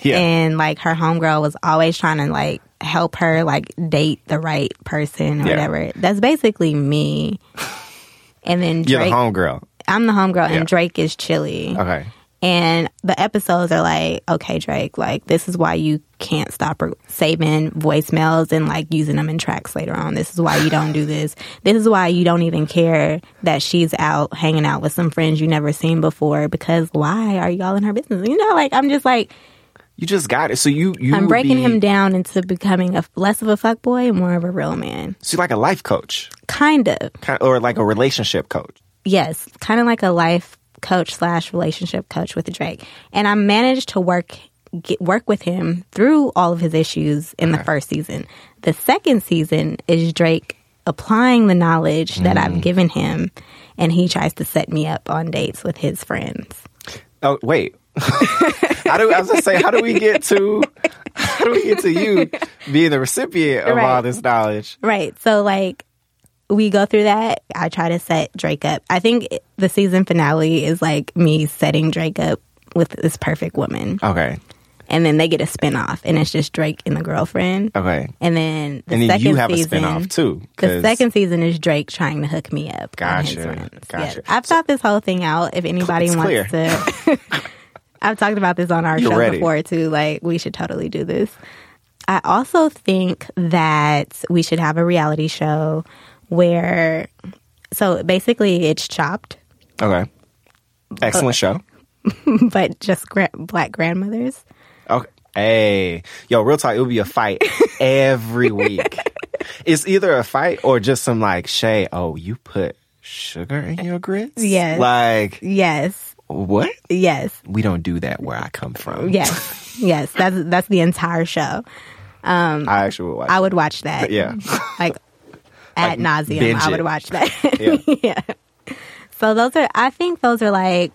Yeah. and like her homegirl was always trying to like help her like date the right person or Yeah. whatever. That's basically me. And then You're Drake, the homegirl. I'm the homegirl, Yeah. and Drake is Chili. Okay. And the episodes are like, okay, Drake, like this is why you can't stop saving voicemails and like using them in tracks later on. This is why you don't do this. This is why you don't even care that she's out hanging out with some friends you never seen before because why are y'all in her business? You know, like I'm just like You just got it. So you you I'm breaking be, him down into becoming a less of a fuck boy and more of a real man. So you're like a life coach, Kind of. kind or like a relationship coach. yes, kind of like a life coach slash relationship coach with Drake. And I managed to work get, work with him through all of his issues in the first season. The second season is Drake applying the knowledge that I've mm. given him, and he tries to set me up on dates with his friends. Oh wait. How do I was gonna say how do we get to how do we get to you being the recipient of all this knowledge? Right. So like we go through that. I try to set Drake up. I think the season finale is like me setting Drake up with this perfect woman. Okay. And then they get a spinoff and it's just Drake and the girlfriend. Okay. And then the And then second you have season, a spinoff too. The second season is Drake trying to hook me up. Gotcha, gotcha. I've thought this whole thing out. If anybody It's wants to, I've talked about this on our You're show ready. before too. Like we should totally do this. I also think that we should have a reality show where, so basically, it's chopped, Okay. Excellent show. but just gra- black grandmothers. Okay. Hey, yo, real talk. It would be a fight every week. It's either a fight or just some like Shay. Oh, you put sugar in your grits? Yes. Like Yes, what? yes, We don't do that where I come from. yes, yes. That's that's the entire show. I actually would watch. I would watch that. Yeah. like at nauseum. I would watch that. Yeah. yeah. So those are. I think those are like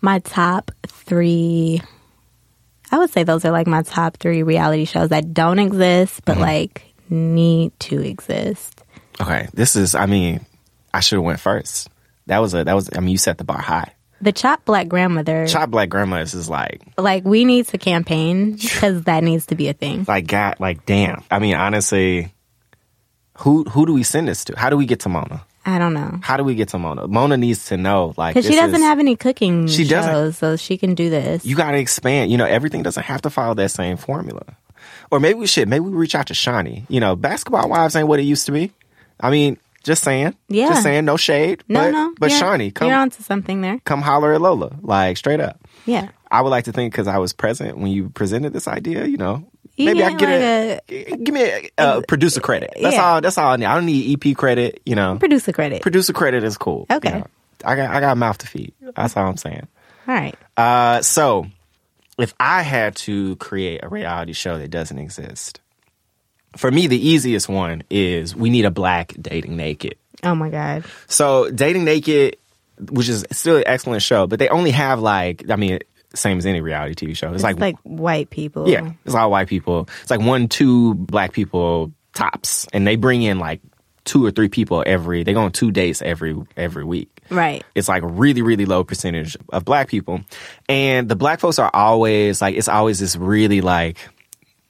my top three. I would say those are like my top three reality shows that don't exist, but Mm-hmm. like need to exist. Okay. This is. I mean, I should have went first. That was a. That was. I mean, you set the bar high. The Chop Black Grandmother, Chop Black Grandmas is like, like we need to campaign because that needs to be a thing. like, God, like, damn. I mean, honestly, who who do we send this to? How do we get to Mona? I don't know How do we get to Mona? Mona needs to know, like, because she doesn't is- have any cooking She shows, doesn't. so she can do this. You got to expand. You know, everything doesn't have to follow that same formula. Or maybe we should. Maybe we reach out to Shaunie. You know, basketball wives ain't what it used to be. I mean, just saying. Yeah. Just saying. No shade. no, but, no, But you're- Shaunie, come you're onto something there. come holler at Lola, like straight up. Yeah. I would like to think because I was present when you presented this idea. You know, You maybe I get get a, give me a, uh producer credit. That's Yeah. all. That's all I need. I don't need EP credit. You know, Producer credit. producer credit is cool. you Okay. know. I got I got a mouth to feed. That's all I'm saying. All right. Uh, so if I had to create a reality show that doesn't exist, for me the easiest one is we need a black dating naked. Oh my god. So dating naked, which is still an excellent show, but they only have like I mean, same as any reality TV show. It's, It's like, like, white people. yeah, it's all white people. It's like one, two black people tops, and they bring in like two or three people every. They go on two dates every every week. Right. It's like really, really low percentage of black people. And the black folks are always like, it's always this really like,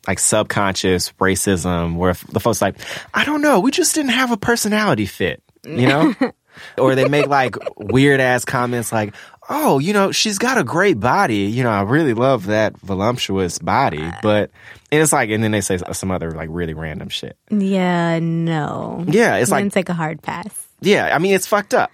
like subconscious racism where the folks like, I don't know, we just didn't have a personality fit, you know? or they make like weird ass comments like, oh, you know, she's got a great body. You know, I really love that voluptuous body. Uh. But, and it's like, and then they say some other like really random shit. Yeah, no. Yeah, it's like, take a hard pass. yeah, I mean, it's fucked up.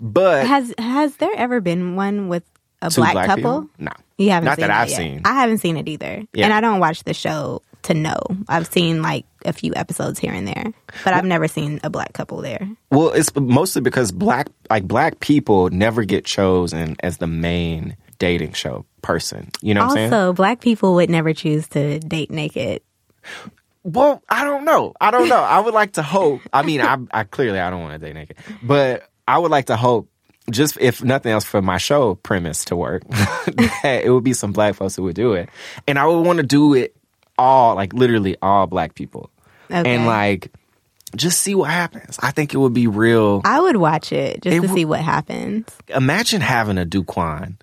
But Has has there ever been one with a black, black couple? people? No. You haven't Not seen that I've yet. seen. I haven't seen it either. Yeah. And I don't watch the show to know. I've seen like a few episodes here and there, but I've never seen a black couple there. Well, it's mostly because black like black people never get chosen as the main dating show person. You know what I'm saying? Also, black people would never choose to date naked. Well, I don't know. I don't know. I would like to hope. I mean, I, I clearly I don't want to date naked, but I would like to hope, just if nothing else, for my show premise to work, it would be some black folks who would do it, and I would want to do it all, like literally all black people, Okay. and like just see what happens. I think it would be real. I would watch it just It to w- see what happens. imagine having a Duquan,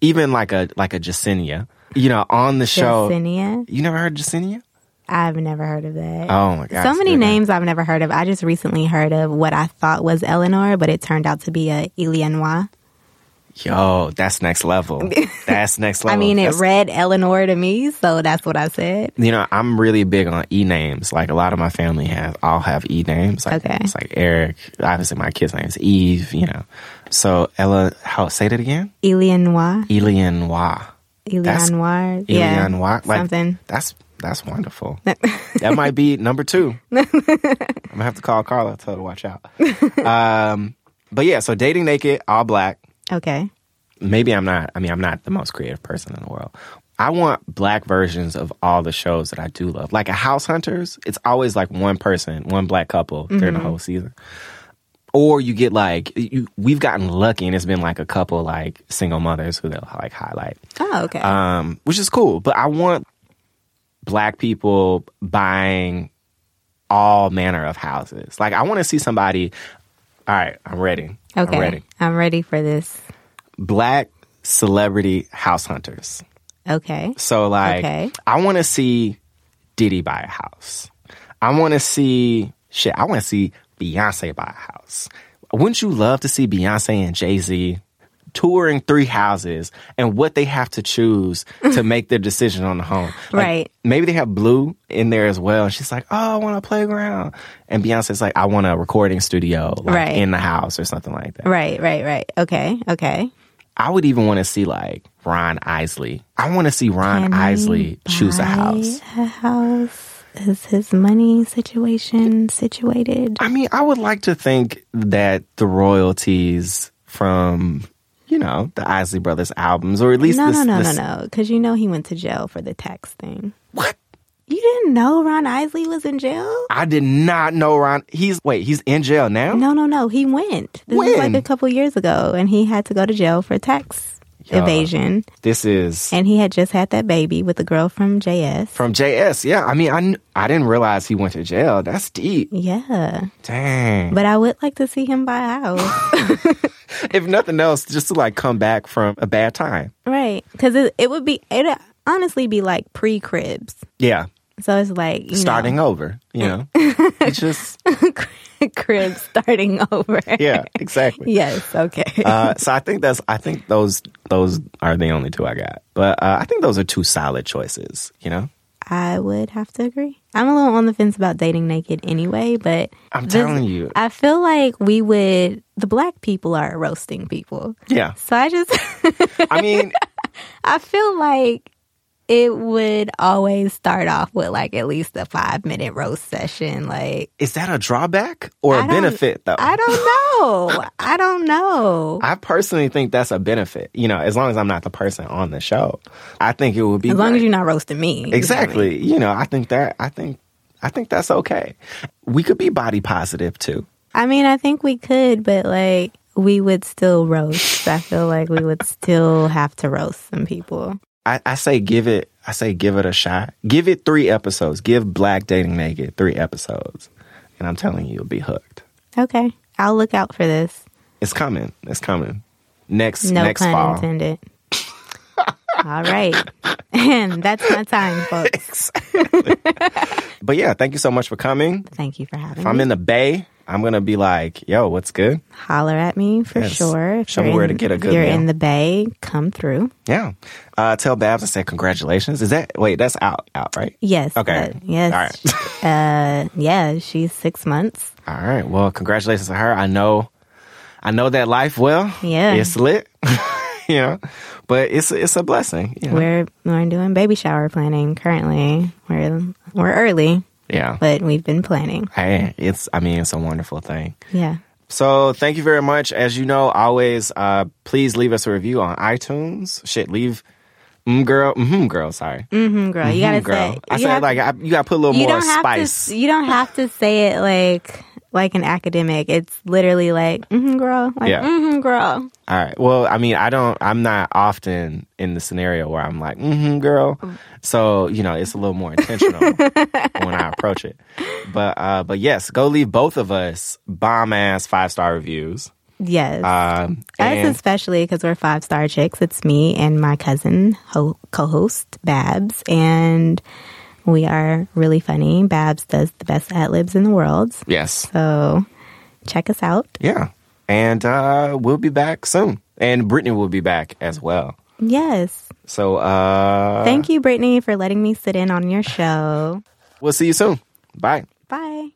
even like a like a Jacinia, you know, on the show. Jacinia? You never heard of Jacinia? I've never heard of that. Oh my god! so many names I've never heard of. I just recently heard of what I thought was Eleanor, but it turned out to be a Eleanor. Yo, that's next level. That's next level. I mean, it That's- read Eleanor to me, so that's what I said. You know, I'm really big on e names. Like a lot of my family have, all have e names. Like, Okay. It's like Eric. Obviously, my kid's name is Eve. You know, so Ella. How say that again? Elianoir. That's- Elianoir. Yeah. Elianoir. Like, something. That's that's wonderful. that might be number two. I'm gonna have to call Carla. Tell her to watch out. Um, but yeah, so dating naked, all black. Okay. maybe I'm not. I mean, I'm not the most creative person in the world. I want black versions of all the shows that I do love. Like a House Hunters, it's always like one person, one black couple during the whole season. Or you get like you, we've gotten lucky, and it's been like a couple like single mothers who they'll like highlight, Oh, okay. um, which is cool. But I want black people buying all manner of houses. Like I want to see somebody. All right, I'm ready. okay. I'm ready I'm ready for this. black celebrity house hunters. Okay. So like Okay. I want to see Diddy buy a house. I want to see shit. I want to see Beyonce buy a house. Wouldn't you love to see Beyonce and Jay-Z touring three houses and what they have to choose to make their decision on the home? Like, Right. Maybe they have Blue in there as well. And she's like, "Oh, I want a playground." And Beyonce's like, "I want a recording studio like Right. in the house or something like that." Right, right, right. Okay, okay. I would even want to see like Ron Isley. I want to see Ron Can Isley choose a house. A house. Is his money situation situated? I mean, I would like to think that the royalties from, you know, the Isley Brothers albums, or at least No, this, no, no, this- no, no. Because you know he went to jail for the tax thing. What? You didn't know Ron Isley was in jail? I did not know Ron. He's wait, he's in jail now. No, no, no. He went. This was When? like a couple years ago, and he had to go to jail for tax Yeah. evasion. This is And he had just had that baby with a girl from JS. from JS. Yeah, I mean, I kn- I didn't realize he went to jail. That's deep. yeah. Dang. But I would like to see him buy a house. if nothing else, just to like come back from a bad time. right. Because it, it would be, it honestly be like pre cribs. Yeah, So it's like, you starting know, over. You know, it's just cribs starting over. yeah, exactly. yes. Okay. Uh, so I think that's I think those those are the only two I got. But uh, I think those are two solid choices. You know, I would have to agree. I'm a little on the fence about dating naked anyway, but I'm this- telling you. I feel like we would. The black people are roasting people, yeah. so I just I mean, I feel like it would always start off with like at least a five minute roast session. Like is that a drawback or a benefit though? I don't know. I don't know. I personally think that's a benefit. You know, as long as I'm not the person on the show, I think it would be As long great. as you're not roasting me. you know I mean? exactly. You know, I think that I think I think that's okay. We could be body positive too. I mean, I think we could, but like we would still roast. I feel like we would still have to roast some people. I, I say give it. I say give it a shot. Give it three episodes. Give Black Dating Naked three episodes, and I'm telling you, you'll be hooked. Okay, I'll look out for this. It's coming. It's coming. Next No next pun fall. intended. All right, and that's my time, folks. But yeah, thank you so much for coming. Thank you for having me. I'm in the Bay, I'm gonna be like, yo, what's good? Holler at me for Yes. sure. If Show me where in- to get a good You're meal. in the Bay. Come through. Yeah. Uh, tell Babs I said congratulations. Is that wait? That's out out right? Yes. Okay. uh, yes. All right. uh, yeah, she's six months. All right. Well, congratulations to her. I know, I know that life well. Yeah. It's lit. you know, but it's it's a blessing. You know? We're we're doing baby shower planning currently. We're we're early, yeah. but we've been planning. Hey, it's I mean it's a wonderful thing. Yeah. So thank you very much. As you know, always uh, please leave us a review on iTunes. Shit, leave. Mm, girl, mm girl. Sorry, Mm-hmm, girl. You gotta Mm, girl. say. I said have- like I, you got to put a little you more don't have spice. to. You don't have to say it like like an academic. It's literally like, mm-hmm, girl. Like, Yeah. mm-hmm, girl. All right. Well, I mean, I don't. I'm not often in the scenario where I'm like, mm-hmm, girl. So you know, it's a little more intentional when I approach it. But uh, but yes, go leave both of us bomb ass five star reviews. Yes. Um, Us especially because we're five star chicks. It's me and my cousin ho- co-host Babs, and we are really funny. Babs does the best ad libs in the world, yes, so check us out. yeah, and uh, we'll be back soon. And Brittany will be back as well. Yes. So uh Thank you, Brittany, for letting me sit in on your show. We'll see you soon. Bye. Bye.